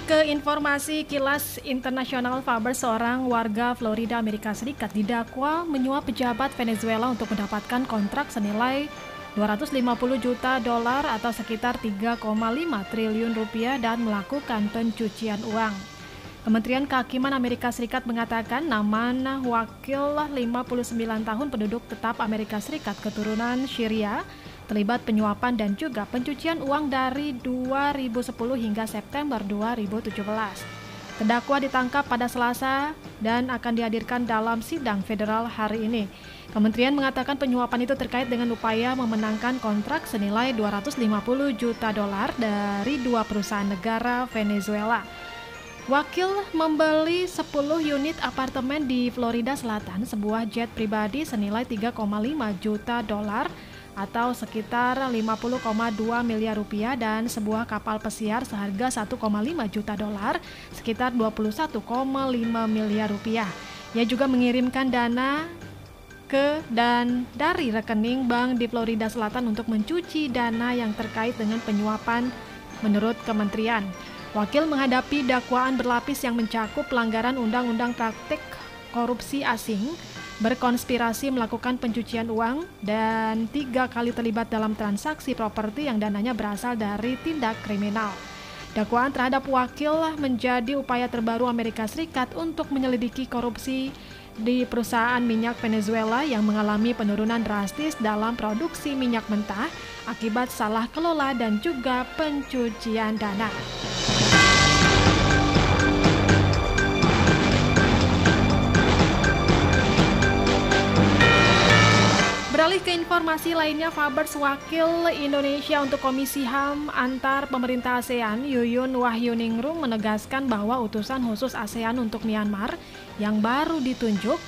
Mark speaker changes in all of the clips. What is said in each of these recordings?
Speaker 1: kembali ke informasi kilas internasional Faber seorang warga Florida Amerika Serikat didakwa menyuap pejabat Venezuela untuk mendapatkan kontrak senilai 250 juta dolar atau sekitar 3,5 triliun rupiah dan melakukan pencucian uang. Kementerian Kehakiman Amerika Serikat mengatakan nama wakil 59 tahun penduduk tetap Amerika Serikat keturunan Syria terlibat penyuapan dan juga pencucian uang dari 2010 hingga September 2017. Terdakwa ditangkap pada Selasa dan akan dihadirkan dalam sidang federal hari ini. Kementerian mengatakan penyuapan itu terkait dengan upaya memenangkan kontrak senilai 250 juta dolar dari dua perusahaan negara Venezuela. Wakil membeli 10 unit apartemen di Florida Selatan, sebuah jet pribadi senilai 3,5 juta dolar atau sekitar 50,2 miliar rupiah dan sebuah kapal pesiar seharga 1,5 juta dolar sekitar 21,5 miliar rupiah. Ia juga mengirimkan dana ke dan dari rekening bank di Florida Selatan untuk mencuci dana yang terkait dengan penyuapan menurut kementerian. Wakil menghadapi dakwaan berlapis yang mencakup pelanggaran undang-undang praktik korupsi asing, berkonspirasi melakukan pencucian uang, dan tiga kali terlibat dalam transaksi properti yang dananya berasal dari tindak kriminal. Dakwaan terhadap wakil menjadi upaya terbaru Amerika Serikat untuk menyelidiki korupsi di perusahaan minyak Venezuela yang mengalami penurunan drastis dalam produksi minyak mentah akibat salah kelola dan juga pencucian dana. Beralih ke informasi lainnya, Fabers Wakil Indonesia untuk Komisi HAM antar pemerintah ASEAN, Yuyun Wahyuningrum menegaskan bahwa utusan khusus ASEAN untuk Myanmar yang baru ditunjuk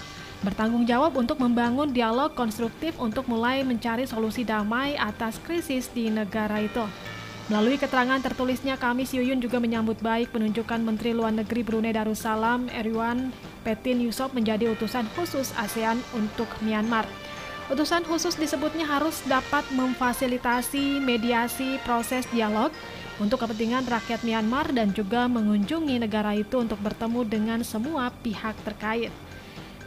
Speaker 1: bertanggung jawab untuk membangun dialog konstruktif untuk mulai mencari solusi damai atas krisis di negara itu. Melalui keterangan tertulisnya, Kamis Yuyun juga menyambut baik penunjukan Menteri Luar Negeri Brunei Darussalam Erwan Petin Yusof menjadi utusan khusus ASEAN untuk Myanmar. Utusan khusus disebutnya harus dapat memfasilitasi mediasi proses dialog untuk kepentingan rakyat Myanmar dan juga mengunjungi negara itu untuk bertemu dengan semua pihak terkait.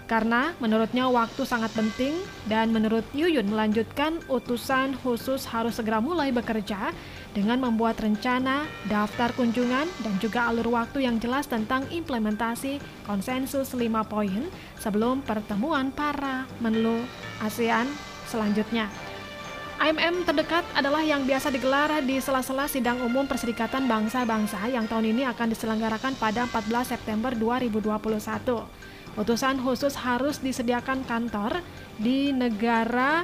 Speaker 1: Karena menurutnya waktu sangat penting dan menurut Yuyun melanjutkan utusan khusus harus segera mulai bekerja dengan membuat rencana, daftar kunjungan, dan juga alur waktu yang jelas tentang implementasi konsensus 5 poin sebelum pertemuan para menlu ASEAN selanjutnya. IMM terdekat adalah yang biasa digelar di sela-sela sidang umum Perserikatan Bangsa-Bangsa yang tahun ini akan diselenggarakan pada 14 September 2021. Utusan khusus harus disediakan kantor di negara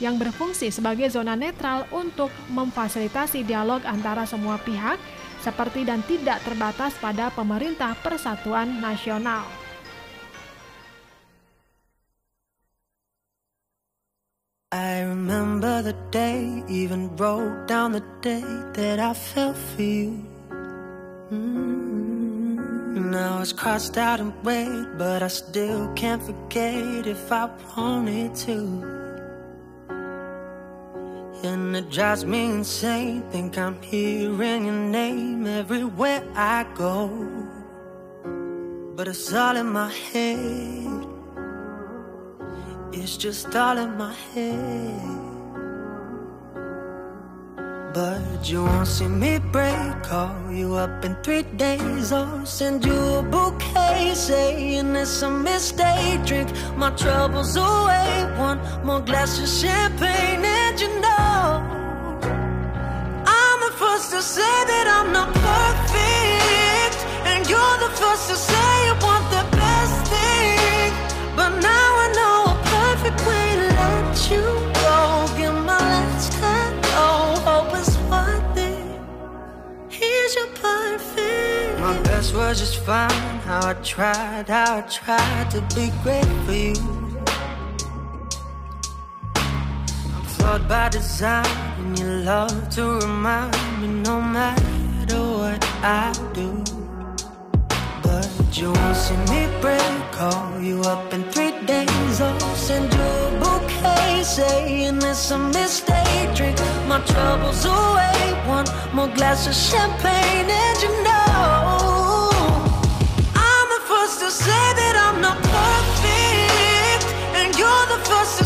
Speaker 1: yang berfungsi sebagai zona netral untuk memfasilitasi dialog antara semua pihak seperti dan tidak terbatas pada pemerintah persatuan nasional. I remember the day, even wrote down the day that I fell for you. Mm. Now it's crossed out in red, but I still can't forget if I wanted to. And it drives me insane. Think I'm hearing your name everywhere I go. But it's all in my head. It's just all in my head. But you won't see me break Call you up in three days. Or send you a bouquet Saying it's a mistake. Drink my troubles away. One more glass of champagne And you know I'm the first to say that was just fine How I tried, how I tried to be great for you. I'm flawed by design And you love to remind me No matter what I do. But you won't see me break Call you up in three days. I'll send you a bouquet Saying it's a mistake. Drink my troubles away. One
Speaker 2: more glass of champagne And you know say that I'm not perfect, and you're the first to